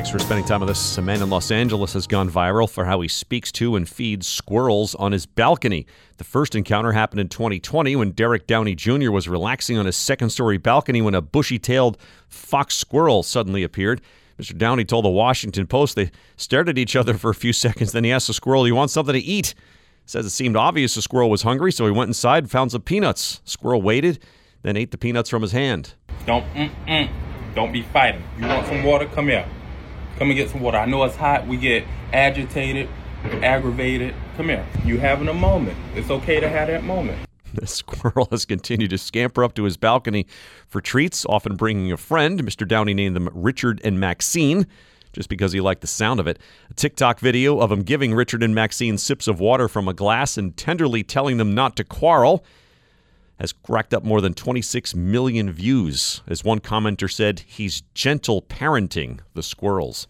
Thanks for spending time with us. A man in Los Angeles has gone viral for how he speaks to and feeds squirrels on his balcony. The first encounter happened in 2020 when Derek Downey Jr. was relaxing on his second story balcony when a bushy tailed fox squirrel suddenly appeared. Mr. Downey told the Washington Post they stared at each other for a few seconds. Then he asked the squirrel, Do you want something to eat? Says it seemed obvious the squirrel was hungry, so he went inside and found some peanuts. Squirrel waited, then ate the peanuts from his hand. Don't mm-mm. Don't be fighting. You want some water? Come here. Come and get some water. I know it's hot. We get agitated, aggravated. Come here. You having a moment. It's okay to have that moment. The squirrel has continued to scamper up to his balcony for treats, often bringing a friend. Mr. Downey named them Richard and Maxine just because he liked the sound of it. A TikTok video of him giving Richard and Maxine sips of water from a glass and tenderly telling them not to quarrel has racked up more than 26 million views. As one commenter said, he's gentle parenting the squirrels.